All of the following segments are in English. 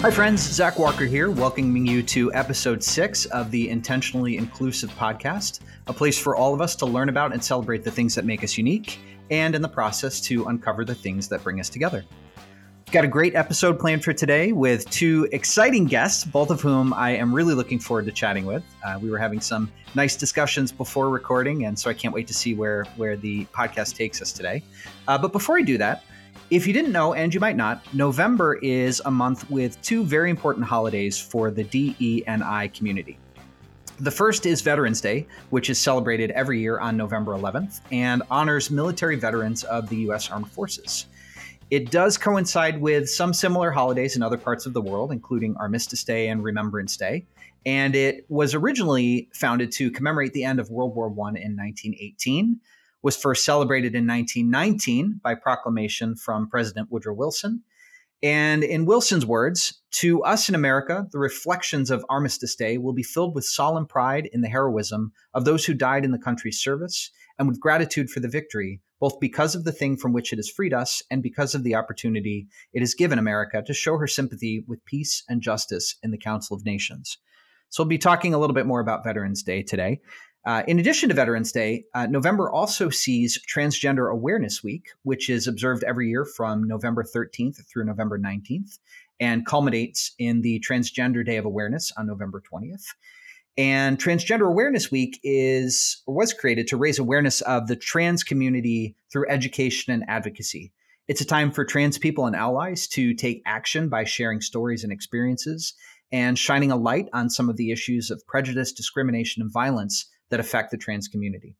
Hi, friends. Zach Walker here, welcoming you to episode six of the Intentionally Inclusive podcast, a place for all of us to learn about and celebrate the things that make us unique, and in the process, to uncover the things that bring us together. Got a great episode planned for today with two exciting guests, both of whom I am really looking forward to chatting with. Uh, we were having some nice discussions before recording, and so I can't wait to see where where the podcast takes us today. Uh, but before I do that, if you didn't know, and you might not, November is a month with two very important holidays for the DEI community. The first is Veterans Day, which is celebrated every year on November 11th and honors military veterans of the U.S. Armed Forces. It does coincide with some similar holidays in other parts of the world, including Armistice Day and Remembrance Day. And it was originally founded to commemorate the end of World War I in 1918, was first celebrated in 1919 by proclamation from President Woodrow Wilson. And in Wilson's words, to us in America, the reflections of Armistice Day will be filled with solemn pride in the heroism of those who died in the country's service and with gratitude for the victory both because of the thing from which it has freed us and because of the opportunity it has given America to show her sympathy with peace and justice in the Council of Nations. So we'll be talking a little bit more about Veterans Day today. Uh, in addition to Veterans Day, uh, November also sees Transgender Awareness Week, which is observed every year from November 13th through November 19th and culminates in the Transgender Day of Awareness on November 20th. And Transgender Awareness Week is or was created to raise awareness of the trans community through education and advocacy. It's a time for trans people and allies to take action by sharing stories and experiences and shining a light on some of the issues of prejudice, discrimination, and violence that affect the trans community.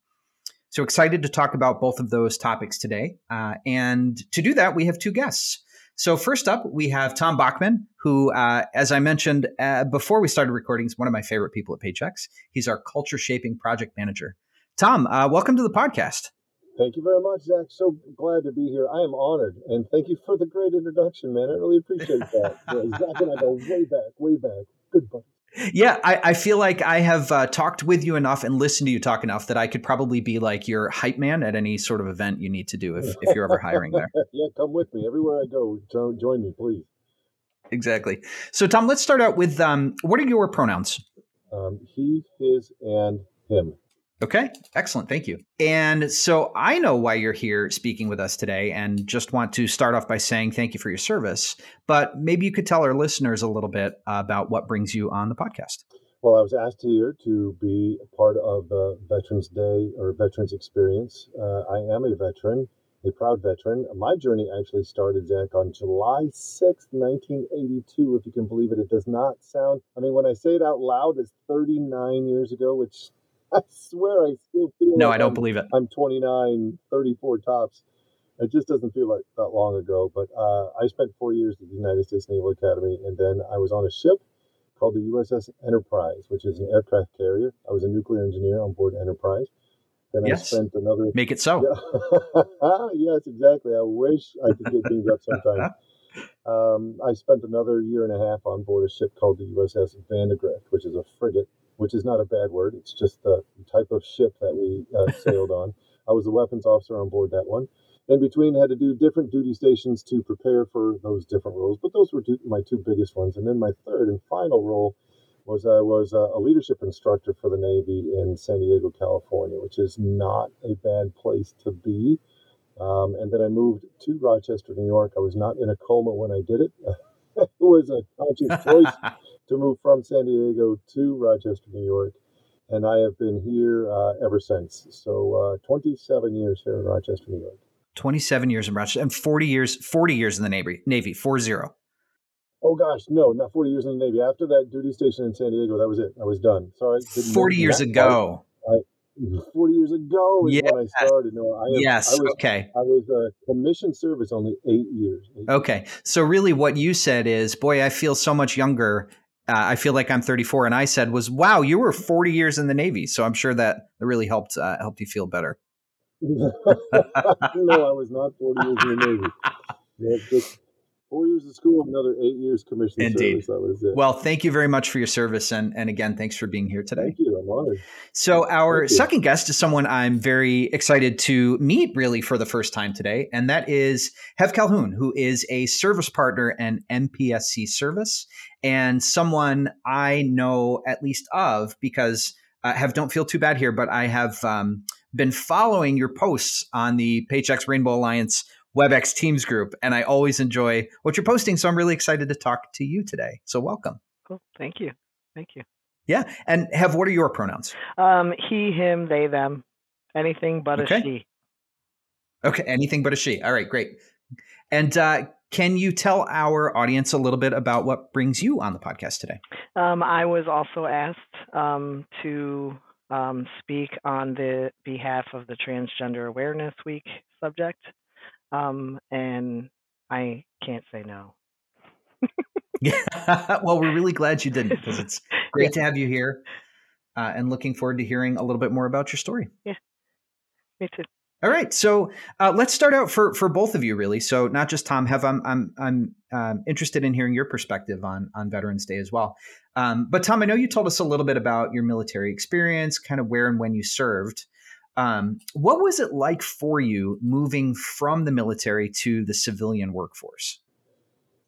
So excited to talk about both of those topics today. Uh, and to do that, we have two guests. So, first up, we have Tom Bachman, who, uh, as I mentioned uh, before we started recording, is one of my favorite people at Paychex. He's our culture shaping project manager. Tom, uh, welcome to the podcast. Thank you very much, Zach. So glad to be here. I am honored, and thank you for the great introduction, man. I really appreciate that. Zach and I go way back, way back. Good buddy yeah, I, I, feel like I have uh, talked with you enough and listened to you talk enough that I could probably be like your hype man at any sort of event you need to do if, if you're ever hiring there. yeah, come with me everywhere I go. Join me, please. Exactly. So, Tom, let's start out with um, what are your pronouns? Um, he, his, and him. Okay, excellent. Thank you. And so I know why you're here speaking with us today and just want to start off by saying thank you for your service. But maybe you could tell our listeners a little bit about what brings you on the podcast. Well, I was asked here to be part of the Veterans Day or Veterans Experience. Uh, I am a veteran, a proud veteran. My journey actually started, Zach, on July 6th, 1982, if you can believe it. It does not sound, I mean, when I say it out loud, it's 39 years ago, which I swear I still feel No, like I don't I'm, believe it. I'm 29, 34 tops. It just doesn't feel like that long ago. But uh, I spent four years at the United States Naval Academy, and then I was on a ship called the USS Enterprise, which is an aircraft carrier. I was a nuclear engineer on board Enterprise. Then yes. I spent another. Make it so. Yeah. yes, exactly. I wish I could get things up sometime. Um, I spent another year and a half on board a ship called the USS Vandegrift, which is a frigate which is not a bad word. It's just the type of ship that we uh, sailed on. I was the weapons officer on board that one. In between, had to do different duty stations to prepare for those different roles, but those were two, my two biggest ones. And then my third and final role was I was a leadership instructor for the Navy in San Diego, California, which is not a bad place to be. Um, and then I moved to Rochester, New York. I was not in a coma when I did it. it was a conscious choice to move from San Diego to Rochester, New York. And I have been here uh, ever since. So uh, 27 years here in Rochester, New York. 27 years in Rochester and 40 years 40 years in the Navy, Navy 40. Oh gosh, no, not 40 years in the Navy. After that duty station in San Diego, that was it. I was done. Sorry. 40 years ago. I, 40 years ago is yes. when I started. No, I yes. I was, okay. I was a commissioned service only eight years. Eight okay. Years. So really, what you said is, boy, I feel so much younger uh, I feel like I'm 34, and I said was, "Wow, you were 40 years in the Navy." So I'm sure that really helped uh, helped you feel better. no, I was not 40 years in the Navy. Just Four years of school, another eight years commission Indeed. service. That was it. Well, thank you very much for your service, and and again, thanks for being here today. Thank you. I'm honored. So, our second guest is someone I'm very excited to meet, really, for the first time today, and that is Hev Calhoun, who is a service partner and MPSC service, and someone I know at least of because uh, Hev, don't feel too bad here, but I have um, been following your posts on the Paychex Rainbow Alliance WebEx Teams group, and I always enjoy what you're posting. So, I'm really excited to talk to you today. So, welcome. Cool. Thank you. Thank you. Yeah, and Hev what are your pronouns? Um, he, him, they, them. Anything but Okay. a she. Okay, anything but a she. All right, great. And uh, can you tell our audience a little bit about what brings you on the podcast today? Um, I was also asked um, to um, speak on the behalf of the Transgender Awareness Week subject, um, and I can't say no. Yeah. well, we're really glad you didn't because it's great to have you here, uh, and looking forward to hearing a little bit more about your story. Yeah. Me too. All right, so uh, let's start out for for both of you, really. So not just Tom. Hev I'm I'm I'm um, interested in hearing your perspective on on Veterans Day as well. Um, but Tom, I know you told us a little bit about your military experience, kind of where and when you served. Um, what was it like for you moving from the military to the civilian workforce?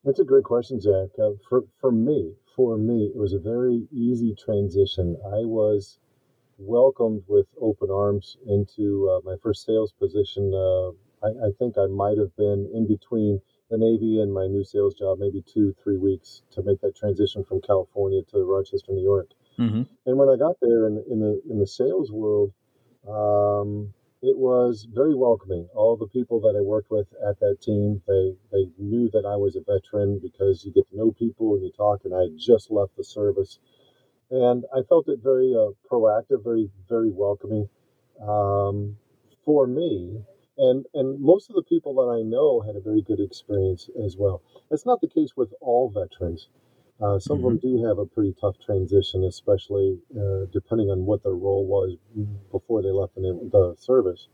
That's a great question, Zach. Uh, for for me, for me, it was a very easy transition. I was welcomed with open arms into uh, my first sales position. Uh, I, I think I might have been in between the Navy and my new sales job, maybe two, three weeks to make that transition from California to Rochester, New York. Mm-hmm. And when I got there in, in the in the sales world, um, it was very welcoming. All the people that I worked with at that team, they they knew that I was a veteran because you get to know people and you talk. And I just left the service, and I felt it very uh, proactive, very very welcoming um, for me. And and most of the people that I know had a very good experience as well. That's not the case with all veterans. Uh, some of them do have a pretty tough transition, especially uh, depending on what their role was before they left the, the service.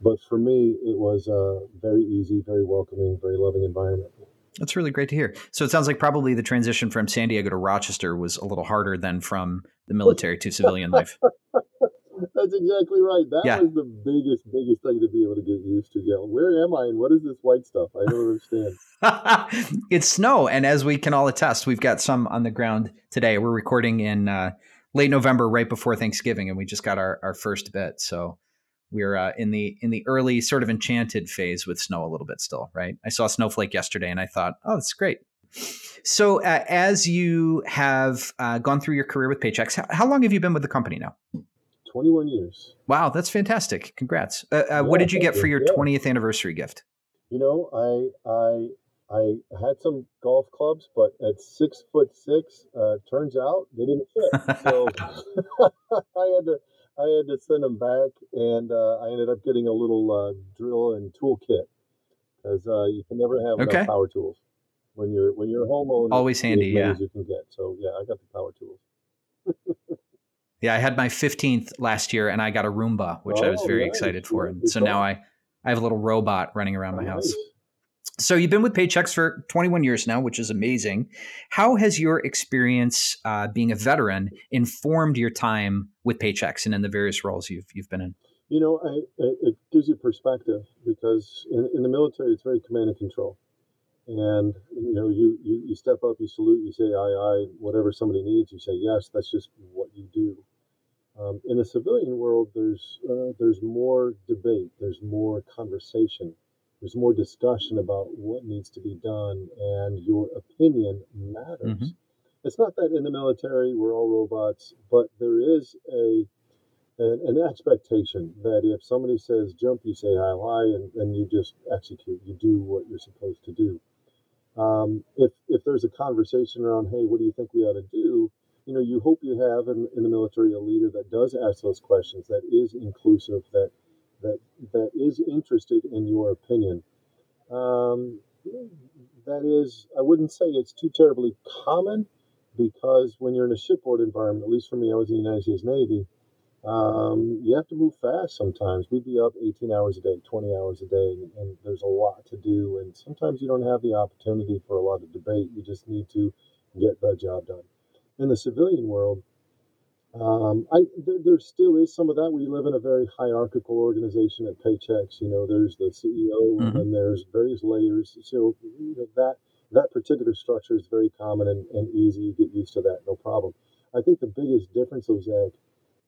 But for me, it was a very easy, very welcoming, very loving environment. That's really great to hear. So it sounds like probably the transition from San Diego to Rochester was a little harder than from the military to civilian life. That's exactly right. That Yeah. was the biggest, biggest thing to be able to get used to. Yeah, where am I and what is this white stuff? I don't understand. it's snow, and as we can all attest, we've got some on the ground today. We're recording in uh, late November, right before Thanksgiving, and we just got our, our first bit. So we're uh, in the in the early sort of enchanted phase with snow a little bit still. Right? I saw a snowflake yesterday, and I thought, oh, that's great. So uh, as you have uh, gone through your career with Paychex, how, how long have you been with the company now? 21 years. Wow, that's fantastic! Congrats. Uh, uh, what did you get for your Yeah. 20th anniversary gift? You know, I I I had some golf clubs, but at six foot six, uh, turns out they didn't fit. So I had to I had to send them back, and uh, I ended up getting a little uh, drill and tool kit because uh, you can never have Okay. enough power tools when you're when you're a homeowner. Always handy, yeah. as you can get. So yeah, I got the power tools. Yeah, I had my 15th last year and I got a Roomba, which I was Oh, very nice. excited for. And so now. I, I have a little robot running around my Oh, house. So you've been with Paychex for 21 years now, which is amazing. How has your experience uh, being a veteran informed your time with Paychex and in the various roles you've, you've been in? You know, I, it, it gives you perspective because in, in the military, it's very command and control. And, you know, you, you, you step up, you salute, you say aye, aye, whatever somebody needs, you say yes, that's just what you do. Um, in the civilian world, there's, uh, there's more debate, there's more conversation, there's more discussion about what needs to be done, and your opinion matters. Mhm. It's not that in the military we're all robots, but there is a an, an expectation that if somebody says jump, you say hi, hi, and, and you just execute. You do what you're supposed to do. Um, if if there's a conversation around, hey, what do you think we ought to do? You know, you hope you have in, in the military a leader that does ask those questions, that is inclusive, that that that is interested in your opinion. Um, that is, I wouldn't say it's too terribly common because when you're in a shipboard environment, at least for me, I was in the United States Navy um, you have to move fast sometimes. We'd be up 18 hours a day, 20 hours a day, and, and, there's a lot to do. And sometimes you don't have the opportunity for a lot of debate. You just need to get the job done. In the civilian world, um, I there, there, still is some of that. We live in a very hierarchical organization at Paychex. You know, there's the CEO mm-hmm. and there's various layers. So you know, that that particular structure is very common and, and easy. You get used to that, no problem. I think the biggest difference, though, Zach,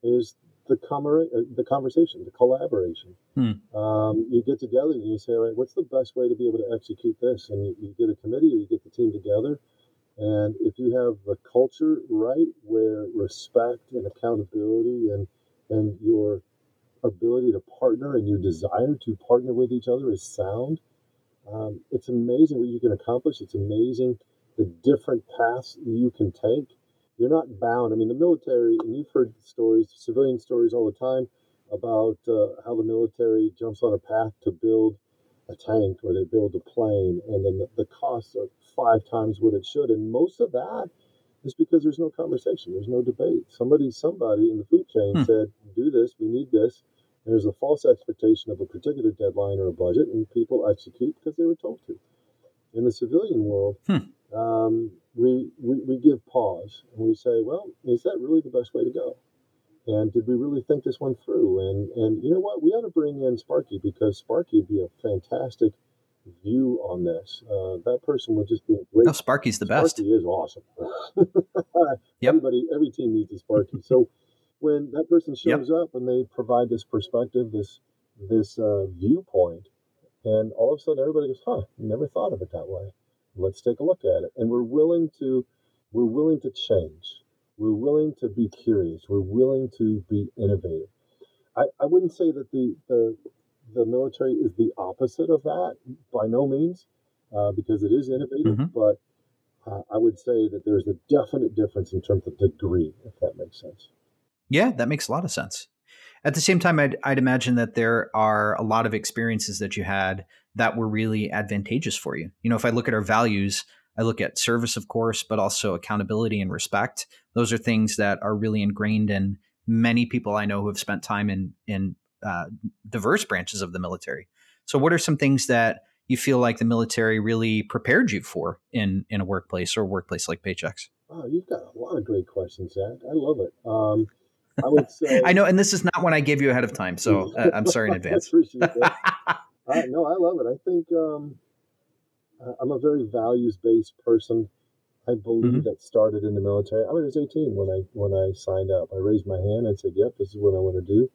is the com- uh, the conversation, the collaboration. Hmm. Um, you get together and you say, all right, what's the best way to be able to execute this? And you, you get a committee or you get the team together. And if you have the culture right, where respect and accountability and and your ability to partner and your desire to partner with each other is sound, um, it's amazing what you can accomplish. It's amazing the different paths you can take you're not bound. I mean, the military, and you've heard stories, civilian stories all the time about uh, how the military jumps on a path to build a tank or they build a plane, and then the, the costs are five times what it should. And most of that is because there's no conversation, there's no debate. Somebody, somebody in the food chain hmm. said, "Do this. We need this." And there's a false expectation of a particular deadline or a budget, and people execute because they were told to. In the civilian world, hmm um, we, we, we give pause and we say, well, is that really the best way to go? And did we really think this one through? And and you know what? We ought to bring in Sparky because Sparky would be a fantastic view on this. Uh, that person would just be a great. No, Sparky's the best. Sparky is awesome. yep. Everybody, every team needs a Sparky. so when that person shows yep. up and they provide this perspective, this this uh, viewpoint, and all of a sudden everybody goes, "Huh, never thought of it that way." let's take a look at it and we're willing to we're willing to change we're willing to be curious we're willing to be innovative i, I wouldn't say that the, the the military is the opposite of that by no means uh, because it is innovative mm-hmm. but uh, i would say that there's a definite difference in terms of degree if that makes sense yeah that makes a lot of sense at the same time I'd, I'd imagine that there are a lot of experiences that you had that were really advantageous for you. You know, if I look at our values, I look at service, of course, but also accountability and respect. Those are things that are really ingrained in many people I know who have spent time in in uh, diverse branches of the military. So, what are some things that you feel like the military really prepared you for in in a workplace or a workplace like Paychex? Oh, you've got a lot of great questions, Zach. I love it. Um, I would say I know, and this is not one I gave you ahead of time, so uh, I'm sorry in advance. I, no, I love it. I think um, I'm a very values based person. I believe mm-hmm. that started in the military. I was 18 when I when I signed up. I raised my hand and said, "Yep, this is what I want to do."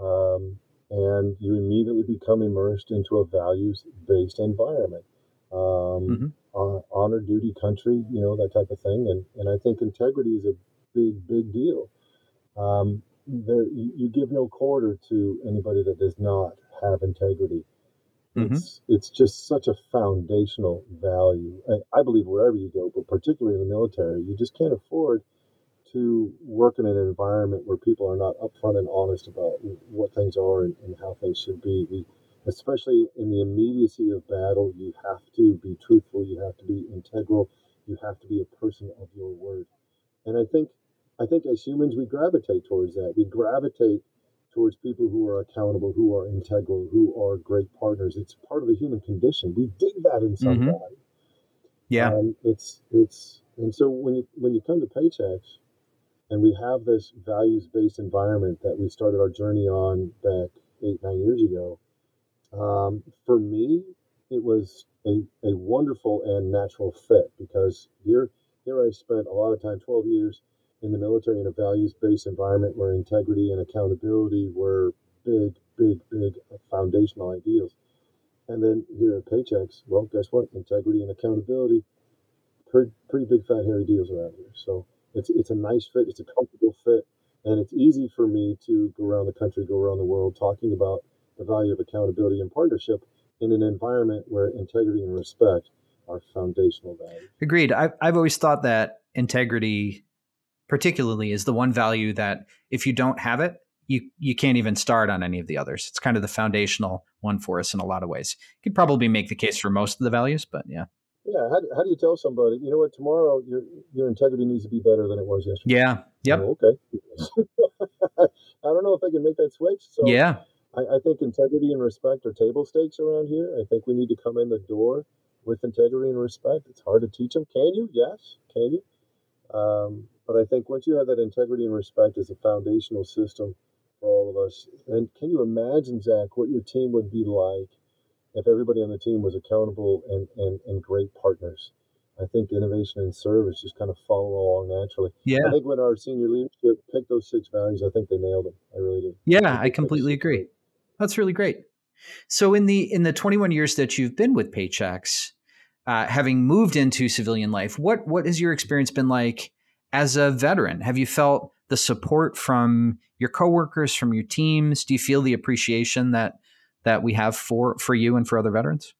Um, and you immediately become immersed into a values based environment. Um, mm-hmm. uh, honor, duty, country, you know that type of thing. And and I think integrity is a big big deal. Um, there, you, you give no quarter to anybody that does not have integrity. Mm-hmm. It's it's just such a foundational value. I, I believe wherever you go, but particularly in the military, you just can't afford to work in an environment where people are not upfront and honest about what things are and, and how things should be. We, especially in the immediacy of battle, you have to be truthful. You have to be integral. You have to be a person of your word. And I think, I think as humans, we gravitate towards that. We gravitate towards people who are accountable, who are integral, who are great partners. It's part of the human condition. We dig that in somebody. Mm-hmm. Yeah. Um, it's it's and so when you when you come to Paychex and we have this values based environment that we started our journey on back eight, nine years ago, um, for me, it was a, a wonderful and natural fit because here here I spent a lot of time, 12 years in the military in a values based environment where integrity and accountability were big, big, big foundational ideals. And then here at Paychex, well, guess what? Integrity and accountability, pretty, pretty big fat hairy deals around here. So it's it's a nice fit, it's a comfortable fit, and it's easy for me to go around the country, go around the world, talking about the value of accountability and partnership in an environment where integrity and respect are foundational values. Agreed. I've I've always thought that integrity particularly is the one value that if you don't have it, you you can't even start on any of the others. It's kind of the foundational one for us in a lot of ways. You could probably make the case for most of the values, but yeah. Yeah, how, how do you tell somebody, you know what, tomorrow your your integrity needs to be better than it was yesterday? Yeah. Yep. Oh, okay. I don't know if they can make that switch. So yeah. I, I think integrity and respect are table stakes around here. I think we need to come in the door with integrity and respect. It's hard to teach them. Can you? Yes. Can you? Um, but I think once you have that integrity and respect as a foundational system for all of us, and can you imagine, Zach, what your team would be like if everybody on the team was accountable and, and, and great partners. I think innovation and service just kind of follow along naturally. Yeah. I think when our senior leadership picked those six values, I think they nailed them. I really do. Yeah, I, I completely agree. That's really great. So in the in the 21 years that you've been with Paychex, uh, having moved into civilian life, what what has your experience been like as a veteran? Have you felt the support from your coworkers, from your teams? Do you feel the appreciation that that we have for for you and for other veterans?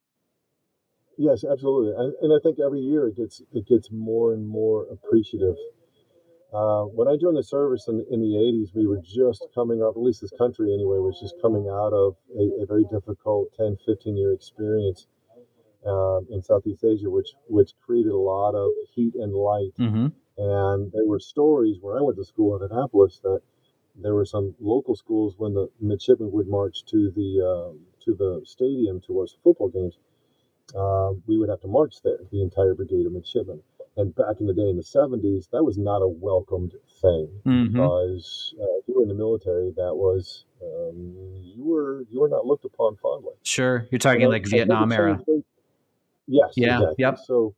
Yes, absolutely, and, and I think every year it gets it gets more and more appreciative. Uh, when I joined the service in, in the 80s, we were just coming up, at least this country anyway, was just coming out of a, a very difficult 10, 15 year experience um, in Southeast Asia, which which created a lot of heat and light. Mm-hmm. And there were stories where I went to school in Annapolis that there were some local schools when the midshipmen would march to the uh, to the stadium to watch the football games. Uh, we would have to march there, the entire brigade of midshipmen. And back in the day in the 70s, that was not a welcomed thing mm-hmm. because uh, if you were in the military, that was um, you were you were not looked upon fondly. Sure, you're talking like Vietnam era. Yes. Yeah. Exactly. Yep. So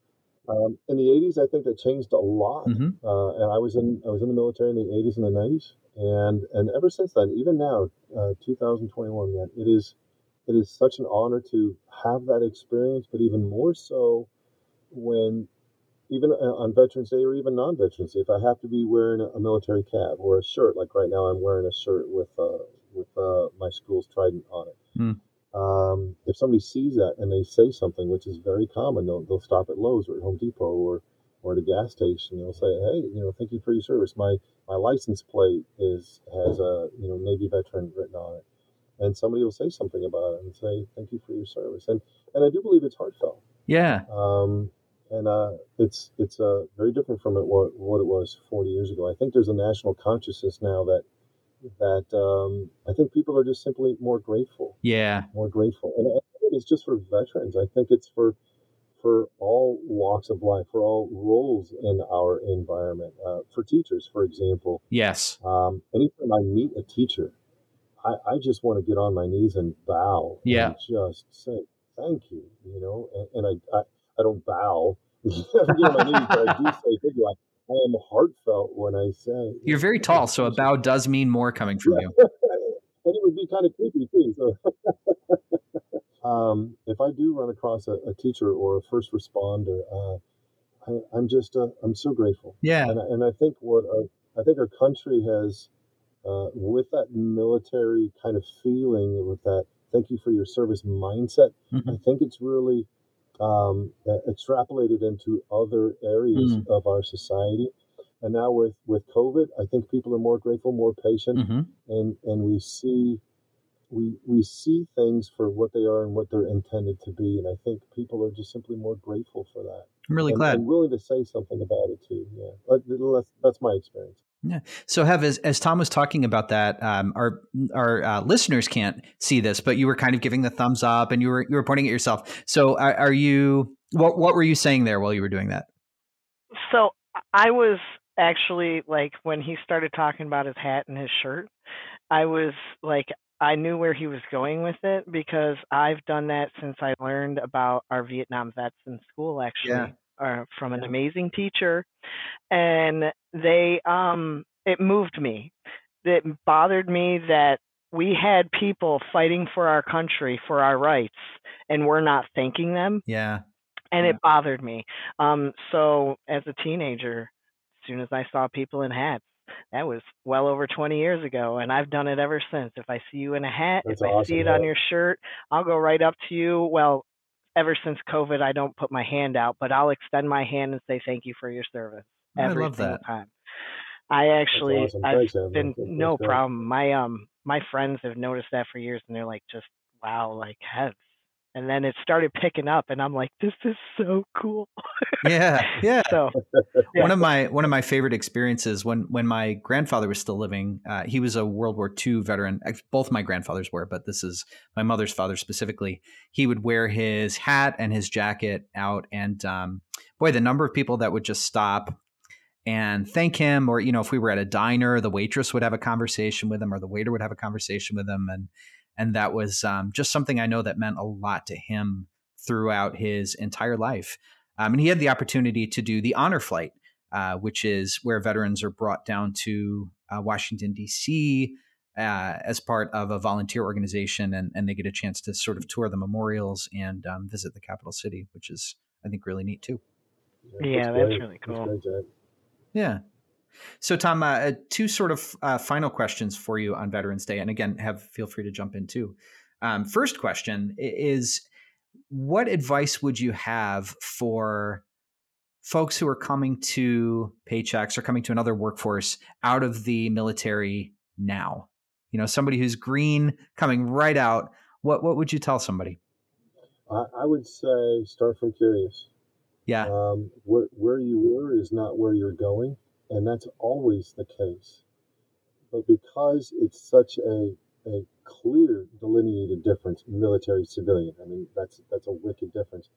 um, in the 80s, I think that changed a lot. Mm-hmm. Uh, and I was in I was in the military in the 80s and the 90s, and and ever since then, even now, uh, 2021, man, it is it is such an honor to have that experience, but even more so when even uh, on Veterans Day or even non-Veterans Day, if I have to be wearing a military cap or a shirt, like right now, I'm wearing a shirt with uh, with uh, my school's trident on it. Mm. Um, if somebody sees that and they say something, which is very common, they'll, they'll stop at Lowe's or at Home Depot or or at a gas station. They'll say, "Hey, you know, thank you for your service. My my license plate is has a you know Navy veteran written on it." And somebody will say something about it and say, "Thank you for your service." And and I do believe it's heartfelt. Yeah. Um, and uh, it's it's uh, very different from it what what it was 40 years ago. I think there's a national consciousness now that that um, I think people are just simply more grateful. Yeah. More grateful, and I think it's just for veterans. I think it's for for all walks of life, for all roles in our environment. Uh, for teachers, for example. Yes. Um, anytime I meet a teacher, I, I just want to get on my knees and bow. Yeah. And just say thank you. You know, and, and I, I I don't bow. get on my knees, I do say thank you. I, I am heartfelt when I say. You're very tall, so a bow does mean more coming from yeah. you. and it would be kind of creepy too. So. Um, if I do run across a, a, teacher or a first responder, uh, I, am just uh, I'm so grateful. Yeah, and, and I think what our, I think our country has, uh, with that military kind of feeling, with that thank you for your service mindset, mm-hmm. I think it's really um, extrapolated into other areas mm-hmm. of our society. And now with with COVID, I think people are more grateful, more patient, mm-hmm. and and we see we we see things for what they are and what they're intended to be, and I think people are just simply more grateful for that. I'm really and, glad. And willing to say something about it too. Yeah, that's, that's my experience. Yeah. So, Hev as, as Tom was talking about that, um, our our uh, listeners can't see this, but you were kind of giving the thumbs up, and you were you were pointing at yourself. So, are, are you? What what were you saying there while you were doing that? So, I was actually like when he started talking about his hat and his shirt, I was like, I knew where he was going with it because I've done that since I learned about our Vietnam vets in school, actually, yeah. uh, from an amazing teacher, and they um it moved me. It bothered me that we had people fighting for our country for our rights, and we're not thanking them. Yeah, and yeah. it bothered me. Um, so as a teenager, as soon as I saw people in hats that was well over 20 years ago and i've done it ever since. If i see you in a hat That's if i awesome, see it on your shirt i'll go right up to you. Well ever since covid i don't put my hand out but i'll extend my hand and say thank you for your service every I love single that. time. I actually awesome. i've Thanks, been no problem. My um my friends have noticed that for years and they're like just wow like heads and then it started picking up, and I'm like, this is so cool. yeah, yeah. So yeah. one of my one of my favorite experiences when when my grandfather was still living, uh, he was a World War II veteran. Both my grandfathers were, but this is my mother's father specifically. He would wear his hat and his jacket out, and um, boy, the number of people that would just stop and thank him or you know if we were at a diner the waitress would have a conversation with him or the waiter would have a conversation with him and and that was um, just something I know that meant a lot to him throughout his entire life. Um, and he had the opportunity to do the honor flight, uh, which is where veterans are brought down to uh, Washington D.C. Uh, as part of a volunteer organization, and, and they get a chance to sort of tour the memorials and um, visit the capital city, which is I think really neat too. Yeah, that's, that's really cool. That's yeah. So, Tom, uh, two sort of uh, final questions for you on Veterans Day, and again, Hev feel free to jump in too. Um, first question is, what advice would you have for folks who are coming to Paychex or coming to another workforce out of the military now? You know, somebody who's green coming right out. What what would you tell somebody? I, I would say start from curious. Yeah. Um, where where you were is not where you're going and that's always the case. But because it's such a, a clear delineated difference, military civilian, I mean, that's, that's a wicked difference.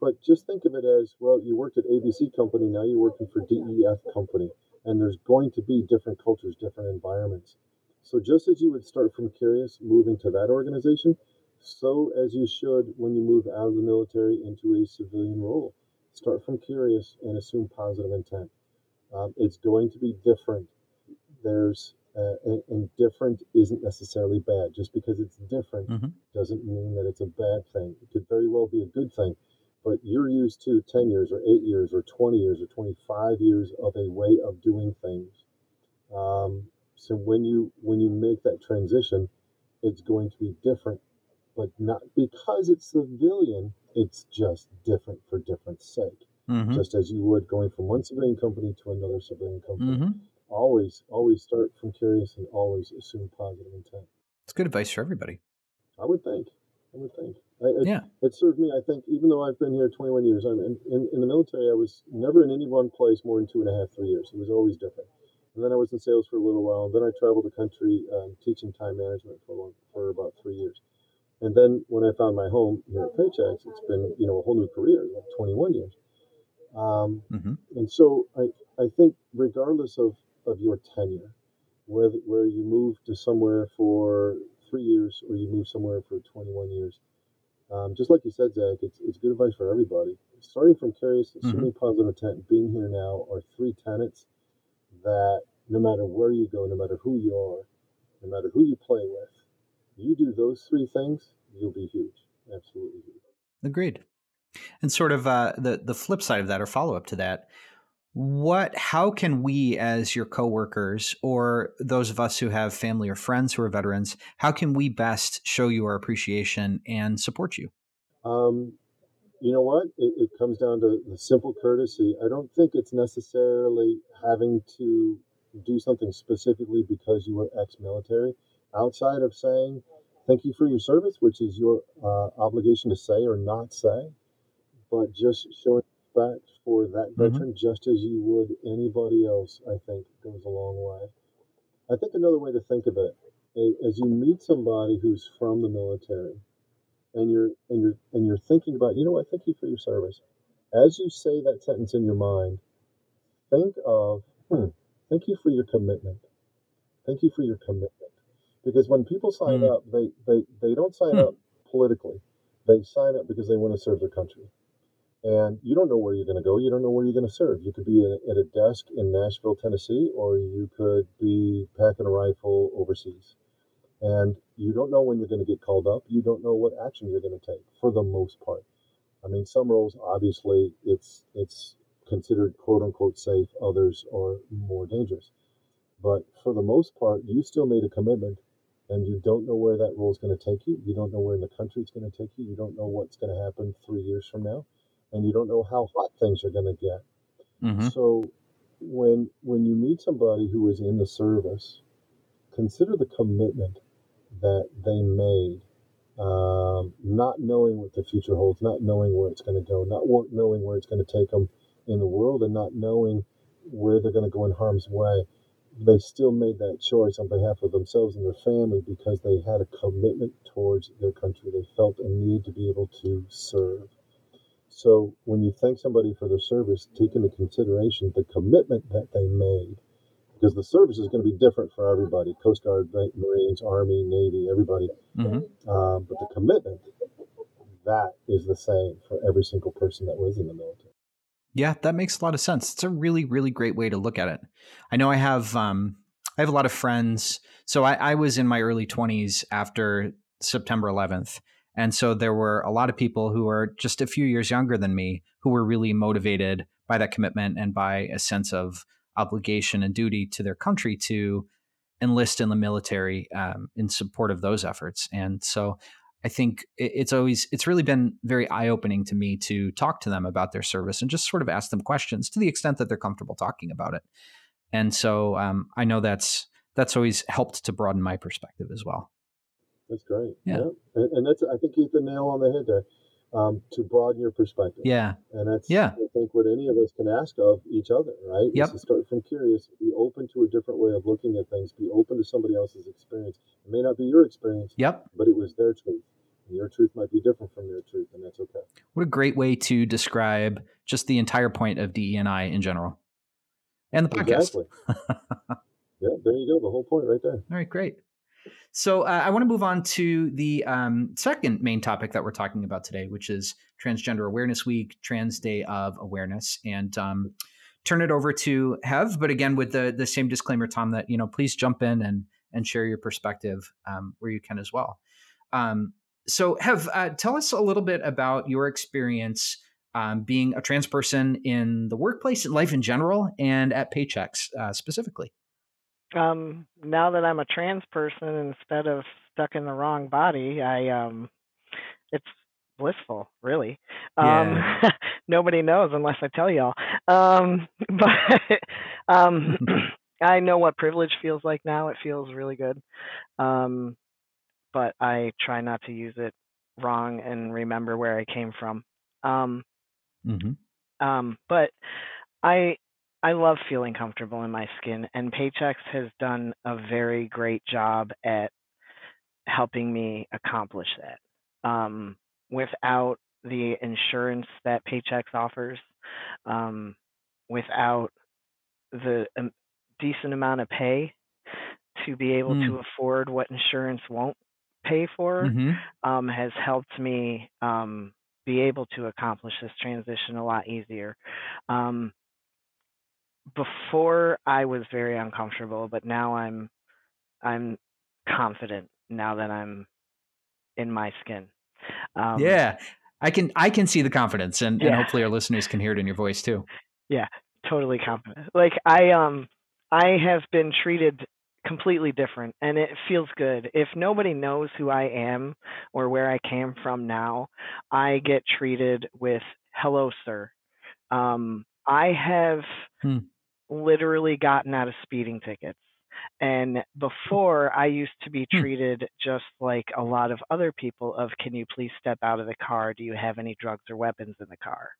But just think of it as well, you worked at ABC Company, now you're working for DEF Company, and there's going to be different cultures, different environments. So just as you would start from curious moving to that organization, so as you should when you move out of the military into a civilian role. Start from curious and assume positive intent. Um, it's going to be different. There's uh, and, and, different isn't necessarily bad. Just because it's different mm-hmm. doesn't mean that it's a bad thing. It could very well be a good thing. But you're used to 10 years or 8 years or 20 years or 25 years of a way of doing things. Um, so when you when you make that transition, it's going to be different, but not because it's civilian. It's just different for different sake mm-hmm. just as you would going from one civilian company to another civilian company. Mm-hmm. Always, always start from curious and always assume positive intent. It's good advice for everybody. I would think. I would think. it, yeah. It served me. I think even though I've been here 21 years, I'm in, in, in, the military. I was never in any one place more than two and a half, three years. It was always different. And then I was in sales for a little while. And then I traveled the country um, teaching time management for long, for about three years. And then when I found my home here at Paychex, it's been you know a whole new career, like 21 years. Um, mm-hmm. And so I, I think regardless of, of your tenure, whether where you move to somewhere for three years or you move somewhere for 21 years, um, just like you said, Zach, it's, it's good advice for everybody. Starting from curious, assuming mm-hmm. positive intent, being here now are three tenets that no matter where you go, no matter who you are, no matter who you play with, you do those three things, you'll be huge. Absolutely huge. Agreed. And sort of uh, the the flip side of that, or follow up to that, what how can we as your coworkers or those of us who have family or friends who are veterans, how can we best show you our appreciation and support you? Um, you know what? It, it comes down to the simple courtesy. I don't think it's necessarily having to do something specifically because you were ex-military. Outside of saying thank you for your service, which is your uh, obligation to say or not say but just showing respect for that mm-hmm. veteran mm-hmm. just as you would anybody else, I think goes a long way. I think another way to think of it, as you meet somebody who's from the military, and you're and you're and you're thinking about, you know what, thank you for your service. As you say that sentence in your mind, think of, hmm, thank you for your commitment. Thank you for your commitment. Because when people sign mm. up, they, they, they don't sign mm. up politically. They sign up because they want to serve their country and you don't know where you're going to go. You don't know where you're going to serve. You could be at a desk in Nashville, Tennessee, or you could be packing a rifle overseas. And you don't know when you're going to get called up. You don't know what action you're going to take for the most part. I mean, some roles obviously it's it's considered quote unquote safe. Others are more dangerous. But for the most part, you still made a commitment and you don't know where that role is going to take you. You don't know where in the country it's going to take you. You don't know what's going to happen three years from now and you don't know how hot things are going to get. Mm-hmm. So when when you meet somebody who is in the service, consider the commitment that they made, um, not not knowing what the future holds, not knowing where it's going to go, not knowing where it's going to take them in the world, and not knowing where they're going to go in harm's way, they still made that choice on behalf of themselves and their family because they had a commitment towards their country. They felt a need to be able to serve. So when you thank somebody for their service, take into consideration the commitment that they made because the service is going to be different for everybody Coast Guard, Marines, Army, Navy, everybody. Mm-hmm. Um, but the commitment, that is the same for every single person that was in the military. Yeah, that makes a lot of sense. It's a really, really great way to look at it. I know I have um, I have a lot of friends. So I, I was in my early 20s after September 11th. And so there were a lot of people who are just a few years younger than me who were really motivated by that commitment and by a sense of obligation and duty to their country to enlist in the military um, in support of those efforts. And so I think it's always it's really been very eye opening to me to talk to them about their service and just sort of ask them questions to the extent that they're comfortable talking about it. And so um, I know that's that's always helped to broaden my perspective as well. That's great. Yeah, yeah. And, and, that's I think you hit the nail on the head there um, to broaden your perspective. Yeah. And that's, yeah. I think, what any of us can ask of each other, right? Yep. Is to start from curious, be open to a different way of looking at things, be open to somebody else's experience. It may not be your experience, yep. but it was their truth. And your truth might be different from their truth, and that's okay. What a great way to describe just the entire point of DE&I in general and the podcast. Exactly. yeah, there you go. The whole point right there. All right, great. So uh, I want to move on to the um, second main topic that we're talking about today, which is Transgender Awareness Week, Trans Day of Awareness, and um, turn it over to Hev. But again, with the the same disclaimer, Tom, that you know, please jump in and and share your perspective um, where you can as well. Um, so, Hev, uh, tell us a little bit about your experience um, being a trans person in the workplace, in life in general, and at Paychex uh, specifically um, now that I'm a trans person instead of stuck in the wrong body, I um, it's blissful, really. Um, yeah. nobody knows unless I tell y'all. Um, but um, I know what privilege feels like now. It feels really good. Um, but I try not to use it wrong and remember where I came from. Um, mm-hmm. um, but I I love feeling comfortable in my skin, and Paychex has done a very great job at helping me accomplish that. Um, without the insurance that Paychex offers, um, without the um, decent amount of pay to be able mm. to afford what insurance won't pay for, mm-hmm. um, has helped me um, be able to accomplish this transition a lot easier. Um, before I was very uncomfortable, but now I'm I'm confident now that I'm in my skin. Um, yeah, I can I can see the confidence, and, yeah. and hopefully our listeners can hear it in your voice too. Yeah, totally confident. Like I um I have been treated completely different and it feels good. If nobody knows who I am or where I came from now, I get treated with hello sir. Um I have hmm. Literally gotten out of speeding tickets. And before, I used to be hmm. treated just like a lot of other people of, can you please step out of the car? Do you have any drugs or weapons in the car?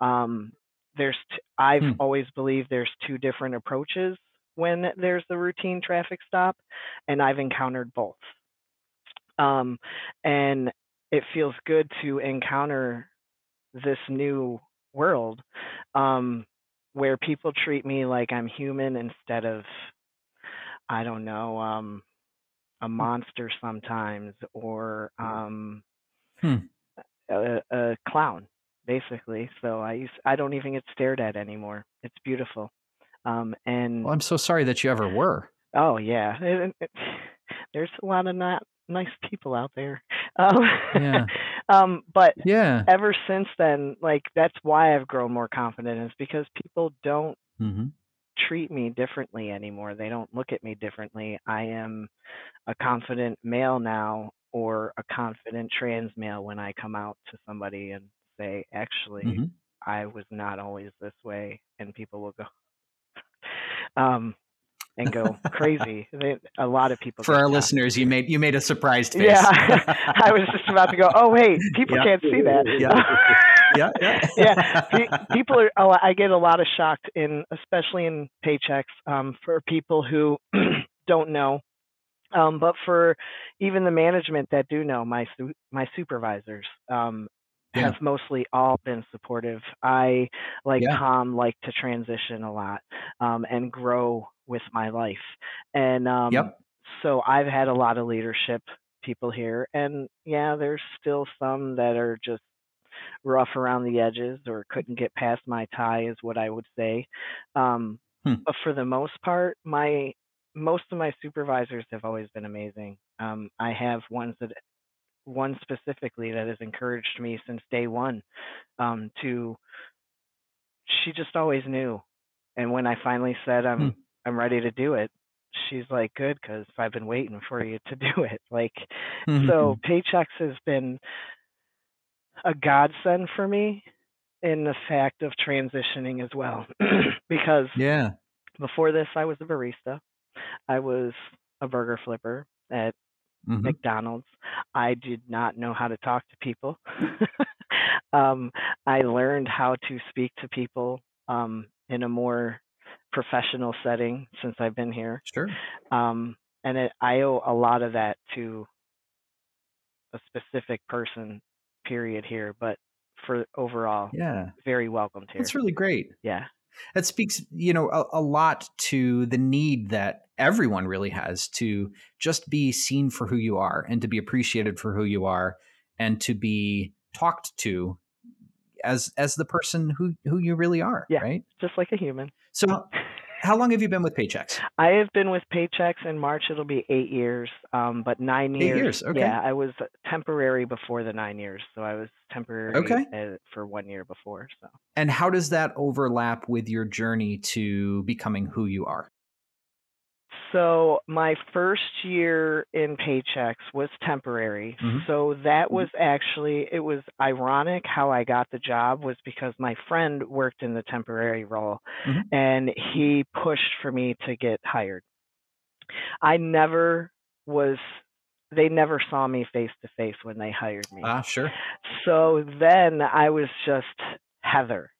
Um, there's, t- I've hmm. always believed there's two different approaches when there's the routine traffic stop, and I've encountered both. Um, and it feels good to encounter this new world um, where people treat me like I'm human instead of, I don't know, um, a hmm. monster sometimes or um, hmm. a, a clown, basically. So I use, I don't even get stared at anymore. It's beautiful. Um, and well, I'm so sorry that you ever were. Oh yeah, it, it, there's a lot of not nice people out there. Um, yeah. Um, but yeah, ever since then, like that's why I've grown more confident is because people don't mm-hmm. treat me differently anymore. They don't look at me differently. I am a confident male now, or a confident trans male when I come out to somebody and say, actually, mm-hmm. I was not always this way, and people will go. um, and go crazy. They, a lot of people For our listeners, you made you made a surprised face. Yeah, I was just about to go. Oh wait, people yeah. can't see that. Yeah, yeah, yeah. yeah. People are. Oh, I get a lot of shocked in, especially in Paychex, um, for people who don't know. Um, but for even the management that do know, my my supervisors, um, yeah. have mostly all been supportive. I, like yeah. Tom, like to transition a lot um, and grow with my life. And um, yep. so I've had a lot of leadership people here. And yeah, there's still some that are just rough around the edges or couldn't get past my tie, is what I would say. Um, hmm. But for the most part, my most of my supervisors have always been amazing. Um, I have ones that one specifically that has encouraged me since day one um, to she just always knew and when i finally said i'm hmm. I'm ready to do it she's like good because i've been waiting for you to do it like mm-hmm. so Paychex has been a godsend for me in the fact of transitioning as well because yeah before this i was a barista i was a burger flipper at mm-hmm. McDonald's. I did not know how to talk to people. um, I learned how to speak to people um, in a more professional setting since I've been here. Sure. Um, and it, I owe a lot of that to a specific person, period, here. But for overall, yeah, very welcomed here. That's really great. Yeah. That speaks, you know, a, a lot to the need that everyone really has to just be seen for who you are and to be appreciated for who you are and to be talked to as as the person who who you really are yeah, right just like a human so how long have you been with paychex? I have been with paychex in march. It'll be eight years um, but nine years, eight years. okay. yeah i was temporary before the nine years so i was temporary okay. for one year before so. And how does that overlap with your journey to becoming who you are so my first year in Paychex was temporary. Mm-hmm. So that mm-hmm. was actually it was ironic how I got the job was because my friend worked in the temporary role mm-hmm. and he pushed for me to get hired. I never was they never saw me face to face when they hired me. Ah, sure. So then I was just Heather.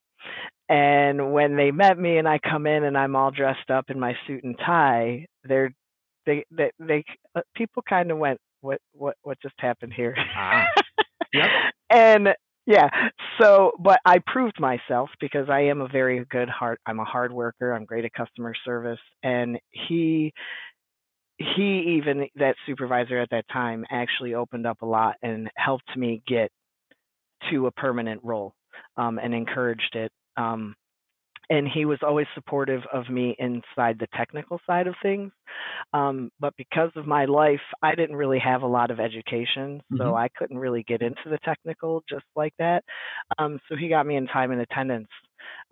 And when they met me and I come in and I'm all dressed up in my suit and tie, they're they they, they uh, people kind of went, what what what just happened here? Ah. Yep. and yeah, so but I proved myself because I am a very good heart. I'm a hard worker. I'm great at customer service, and he he even that supervisor at that time actually opened up a lot and helped me get to a permanent role um, and encouraged it um, and he was always supportive of me inside the technical side of things. Um, but because of my life, I didn't really have a lot of education, so mm-hmm. I couldn't really get into the technical just like that. Um, so he got me in time and attendance.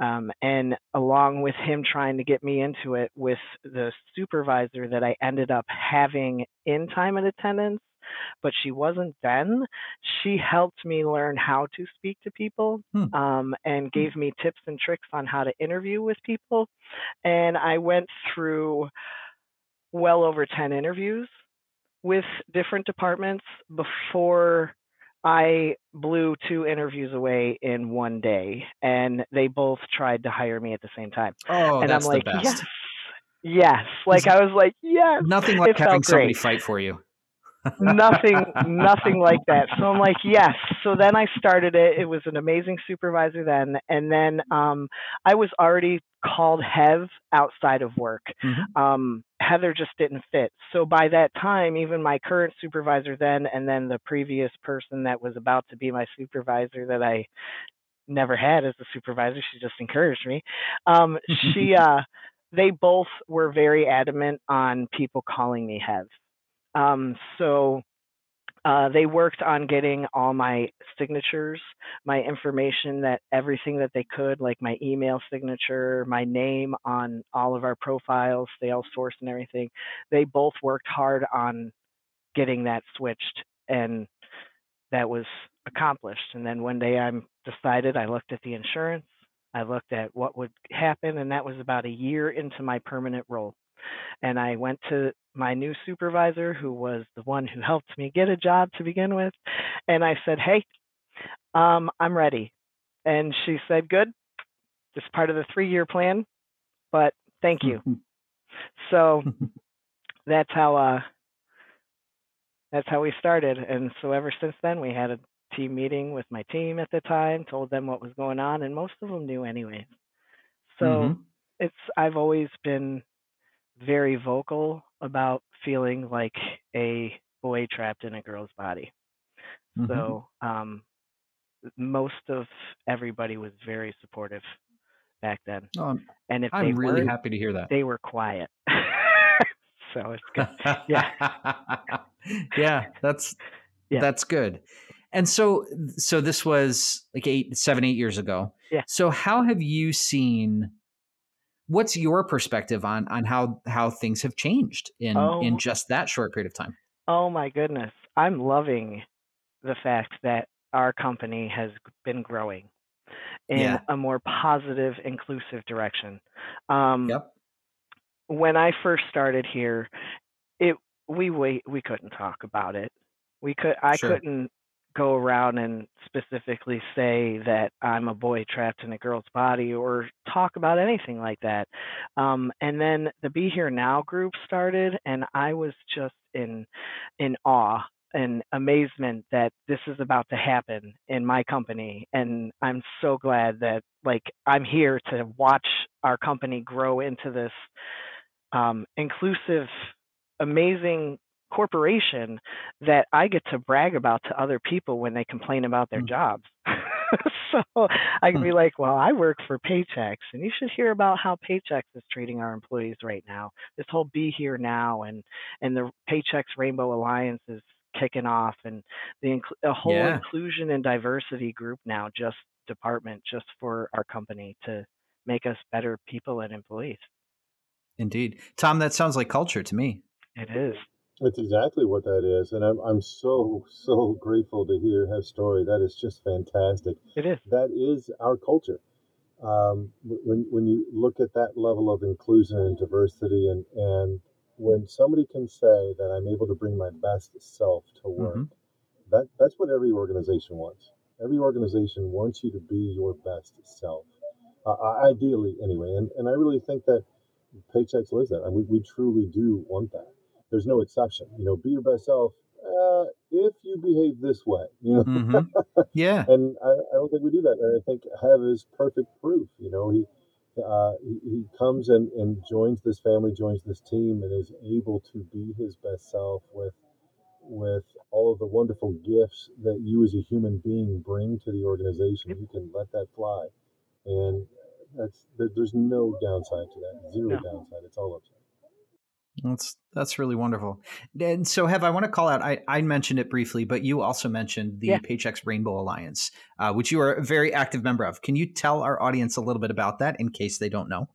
Um, and along with him trying to get me into it with the supervisor that I ended up having in time and attendance, but she wasn't then. She helped me learn how to speak to people hmm. um, and hmm. gave me tips and tricks on how to interview with people. And I went through well over 10 interviews with different departments before I blew two interviews away in one day, and they both tried to hire me at the same time. Oh, and that's I'm like, the best. yes, yes. Like I was like, yes. Nothing like having somebody fight for you nothing nothing like that. So i'm like yes. So then i started it. It was an amazing supervisor then. And then um i was already called hev outside of work. Mm-hmm. um heather just didn't fit. So by that time even my current supervisor then and then the previous person that was about to be my supervisor that i never had as a supervisor she just encouraged me um she uh they both were very adamant on people calling me hev um, so uh, they worked on getting all my signatures, my information that everything that they could, like my email signature, my name on all of our profiles, sales Salesforce and everything. They both worked hard on getting that switched, and that was accomplished. And then one day I decided I looked at the insurance, I looked at what would happen, and that was about a year into my permanent role. And I went to my new supervisor, who was the one who helped me get a job to begin with, and I said, "Hey, um, I'm ready." And she said, "Good. This is part of the three-year plan, but thank you." so that's how uh, that's how we started, and so ever since then, we had a team meeting with my team at the time, told them what was going on, and most of them knew anyways. So Mhm. it's I've always been very vocal about feeling like a boy trapped in a girl's body. Mhm. So um, most of everybody was very supportive back then, I'm, and if they I'm really happy to hear that. they were quiet. so it's good. Yeah. yeah, that's Yeah. that's good. And so so this was like eight, seven, eight years ago. Yeah. So how have you seen what's your perspective on on how how things have changed in Oh. in just that short period of time? Oh my goodness. I'm loving the fact that our company has been growing in Yeah. a more positive, inclusive direction. Um, Yep. When I first started here, it we wait we couldn't talk about it. We could I Sure. couldn't go around and specifically say that I'm a boy trapped in a girl's body or talk about anything like that. Um, and then the Be Here Now group started, and I was just in in awe and amazement that this is about to happen in my company. And I'm so glad that like I'm here to watch our company grow into this um, inclusive, amazing corporation that I get to brag about to other people when they complain about their Mm. jobs. so I can be like, well, I work for Paychex, and you should hear about how Paychex is treating our employees right now. This whole Be Here Now and and the Paychex Rainbow Alliance is kicking off, and the a whole Yeah. inclusion and diversity group now, just department, just for our company to make us better people and employees. Indeed. Tom, that sounds like culture to me. It is. That's exactly what that is, and I'm I'm so so grateful to hear her story. That is just fantastic. It is. That is our culture. Um, when when you look at that level of inclusion and diversity, and and when somebody can say that I'm able to bring my best self to work, Mhm. that that's what every organization wants. Every organization wants you to be your best self, uh, ideally anyway. And and I really think that Paychex lives that. And we, we truly do want that. There's no exception. You know, be your best self uh, if you behave this way. You know, Mhm. Yeah. and I, I don't think we do that. And I think Hev is perfect proof. You know, he uh, he, he comes and, and joins this family, joins this team, and is able to be his best self with with all of the wonderful gifts that you as a human being bring to the organization. Yep. You can let that fly, and that's there's no downside to that. Zero No. downside. It's all upside. That's that's really wonderful. And so, Hev, I want to call out. I, I mentioned it briefly, but you also mentioned the Yeah. Paychex Rainbow Alliance, uh, which you are a very active member of. Can you tell our audience a little bit about that, in case they don't know?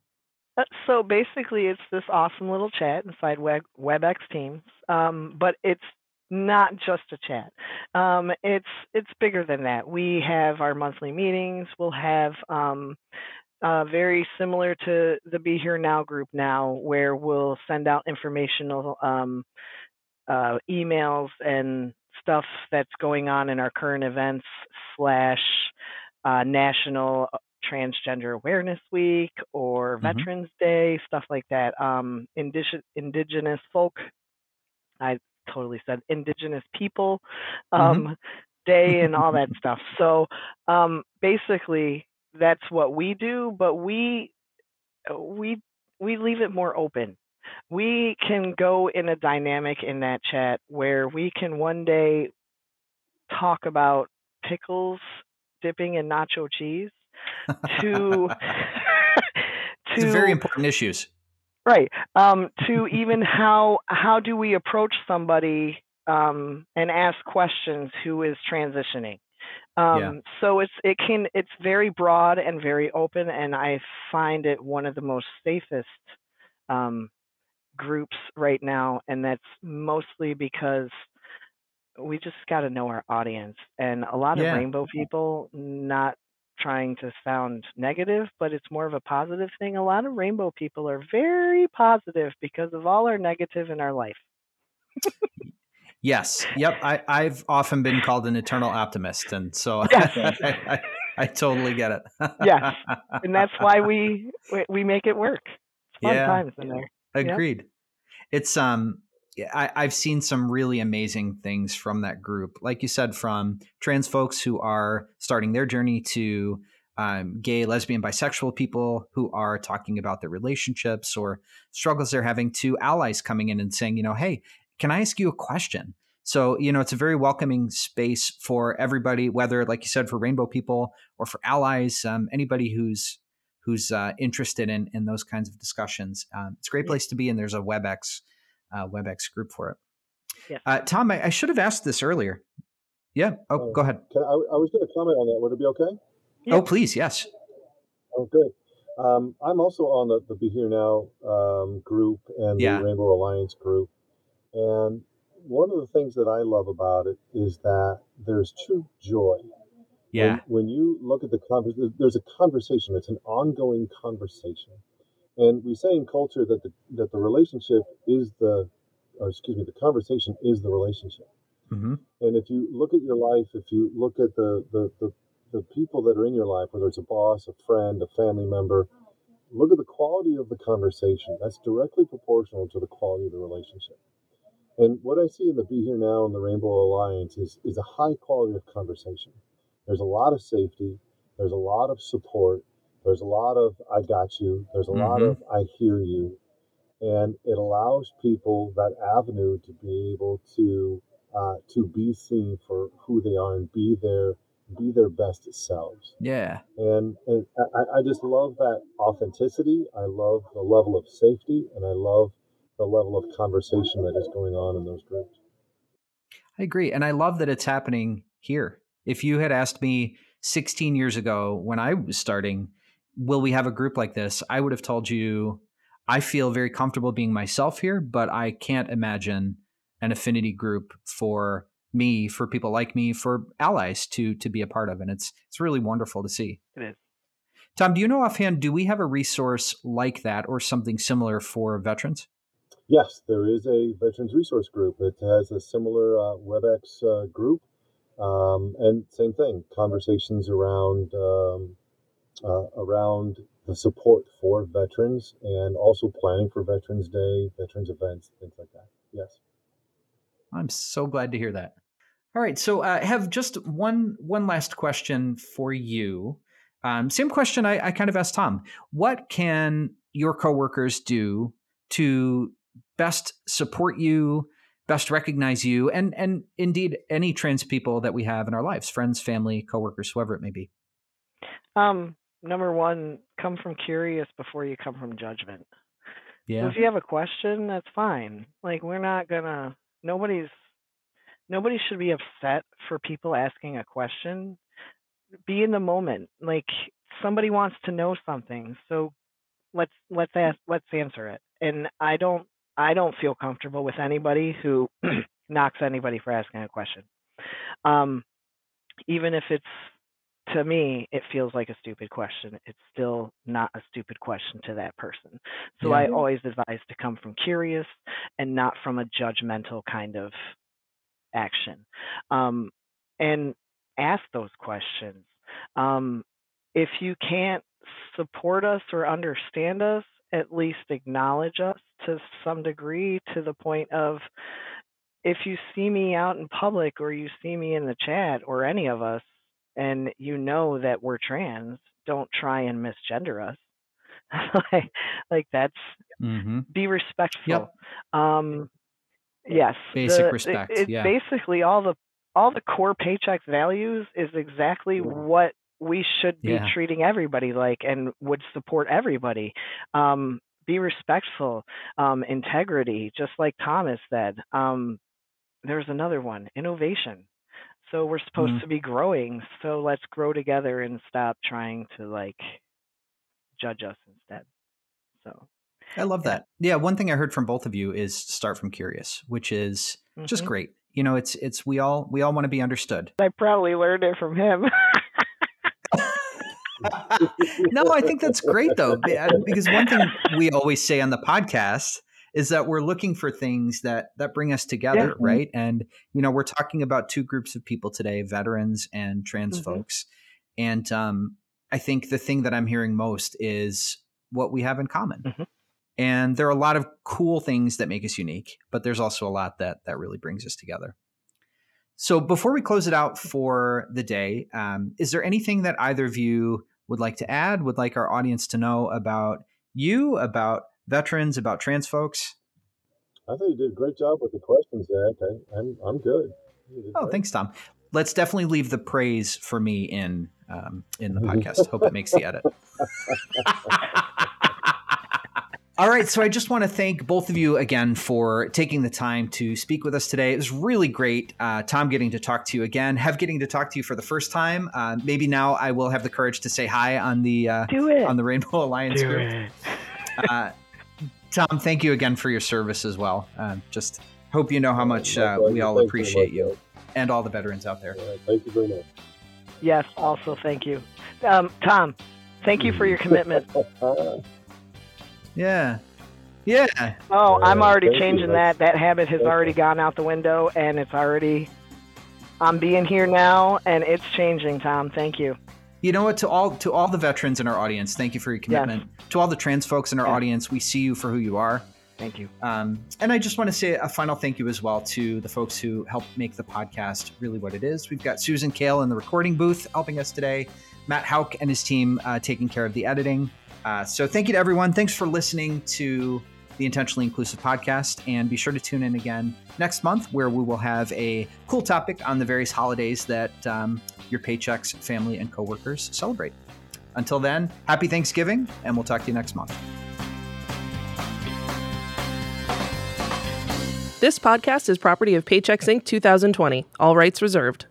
Uh, So basically, it's this awesome little chat inside Web, WebEx Teams, um, but it's not just a chat. Um, it's it's bigger than that. We have our monthly meetings. We'll have um, uh, very similar to the Be Here Now group now, where we'll send out informational um, uh, emails and stuff that's going on in our current events slash uh, National Transgender Awareness Week or Mhm. Veterans Day, stuff like that. Um, indig- indigenous folk, I totally said indigenous people um, day and all that stuff. So um, basically, that's what we do, but we we we leave it more open. We can go in a dynamic in that chat where we can one day talk about pickles dipping in nacho cheese to to very important issues. right um, to even how how do we approach somebody um, and ask questions who is transitioning um, Yeah. so it's it can it's very broad and very open and i find it one of the most safest um, groups right now and that's mostly because we just got to know our audience and a lot Yeah. of rainbow people not trying to sound negative, but it's more of a positive thing. A lot of rainbow people are very positive because of all our negative in our life. yes. Yep. I, I've often been called an eternal optimist. And so yes. I, I, I, totally get it. yes. And that's why we, we make it work. Yeah. times in there. Agreed. Yep. It's, um, I, I've seen some really amazing things from that group. Like you said, from trans folks who are starting their journey to um, gay, lesbian, bisexual people who are talking about their relationships or struggles they're having to allies coming in and saying, you know, hey, can I ask you a question? So, you know, it's a very welcoming space for everybody, whether, like you said, for rainbow people or for allies, um, anybody who's who's uh, interested in in those kinds of discussions. Um, it's a great place to be, and there's a WebEx uh, WebEx group for it. Yeah. Uh, Tom, I, I, should have asked this earlier. Yeah. Oh, uh, go ahead. I, I, was going to comment on that. Would it be okay? Yeah. Oh, please. Yes. Oh, good. Um, I'm also on the, the Be Here Now um, group and yeah. the Rainbow Alliance group. And one of the things that I love about it is that there's true joy. Yeah. When, when you look at the conversation, there's a conversation. It's an ongoing conversation. And we say in culture that the that the relationship is the, or excuse me, the conversation is the relationship. Mm-hmm. And if you look at your life, if you look at the, the the the people that are in your life, whether it's a boss, a friend, a family member, look at the quality of the conversation. That's directly proportional to the quality of the relationship. And what I see in the Be Here Now and the Rainbow Alliance is, is a high quality of conversation. There's a lot of safety, there's a lot of support, there's a lot of I got you. There's a mm-hmm. lot of I hear you. And it allows people that avenue to be able to uh, to be seen for who they are and be their be their best selves. Yeah. And, and I, I just love that authenticity. I love the level of safety and I love the level of conversation that is going on in those groups. I agree. And I love that it's happening here. If you had asked me 16 years ago when I was starting, will we have a group like this? I would have told you, I feel very comfortable being myself here, but I can't imagine an affinity group for me, for people like me, for allies to to be a part of, and it's it's really wonderful to see. It is. Tom, do you know offhand? Do we have a resource like that or something similar for veterans? Yes, there is a veterans resource group. It has a similar uh, WebEx uh, group, um, and same thing, conversations around um, uh, around the support for veterans and also planning for Veterans Day, veterans events, things like that. Yes. I'm so glad to hear that. All right, so uh, I have just one one last question for you. Um, same question I, I kind of asked Tom. What can your coworkers do to best support you, best recognize you, and and indeed any trans people that we have in our lives, friends, family, coworkers, whoever it may be? Um, number one, come from curious before you come from judgment. Yeah. So if you have a question, that's fine. Like we're not gonna. Nobody's. Nobody should be upset for people asking a question. Be in the moment. Like somebody wants to know something, so let's let's ask let's answer it. And I don't I don't feel comfortable with anybody who knocks anybody for asking a question. Um, even if it's to me, it feels like a stupid question. It's still not a stupid question to that person. So yeah. I always advise to come from curious and not from a judgmental kind of action. Um, and ask those questions. Um, if you can't support us or understand us, at least acknowledge us to some degree to the point of if you see me out in public or you see me in the chat or any of us, and you know that we're trans, don't try and misgender us. like, like that's mm-hmm. be respectful. Yep. Um, yes, basic the, respect. It, yeah. basically all the all the core paycheck values is exactly what we should be yeah. treating everybody like and would support everybody. Um, be respectful, um, integrity, just like Thomas said. Um, there's another one, innovation. So we're supposed mm. to be growing. So let's grow together and stop trying to like judge us instead. So I love yeah. that. Yeah, one thing I heard from both of you is start from curious, which is mm-hmm. just great. You know, it's it's we all we all want to be understood. I probably learned it from him. no, I think that's great though, uh, because one thing we always say on the podcast is that we're looking for things that that bring us together, yeah. right? And you know, we're talking about two groups of people today: veterans and trans mm-hmm. folks. And um, I think the thing that I'm hearing most is what we have in common. Mm-hmm. And there are a lot of cool things that make us unique, but there's also a lot that that really brings us together. So before we close it out for the day, um, is there anything that either of you would like to add? Would like our audience to know about you, about veterans, about trans folks? I think you did a great job with the questions, Zach. I, am I'm, I'm good. Oh, great. thanks, Tom. Let's definitely leave the praise for me in um, in the podcast. Hope it makes the edit. All right, so I just want to thank both of you again for taking the time to speak with us today. It was really great, uh, Tom, getting to talk to you again. Hev getting to talk to you for the first time. Uh, maybe now I will have the courage to say hi on the uh, on the Rainbow Alliance Do group. Uh, Tom, thank you again for your service as well. Uh, just hope you know how much uh, we all appreciate you and all the veterans out there. thank you very much. Yes, also thank you, um, Tom. Thank you for your commitment. Yeah. Yeah. Oh, I'm already changing that. That habit has already gone out the window, and it's already. I'm being here now, and it's changing. Tom, thank you. You know what? To all to all the veterans in our audience, thank you for your commitment. Yes. To all the trans folks in our yes. audience, we see you for who you are. Thank you. Um, and I just want to say a final thank you as well to the folks who helped make the podcast really what it is. We've got Susan Kale in the recording booth helping us today, Matt Hauk and his team uh, taking care of the editing. Uh, so thank you to everyone. Thanks for listening to the Intentionally Inclusive podcast. And be sure to tune in again next month, where we will have a cool topic on the various holidays that um, your Paychex, family, and coworkers celebrate. Until then, happy Thanksgiving, and we'll talk to you next month. This podcast is property of Paychex Inc. 2020, all rights reserved.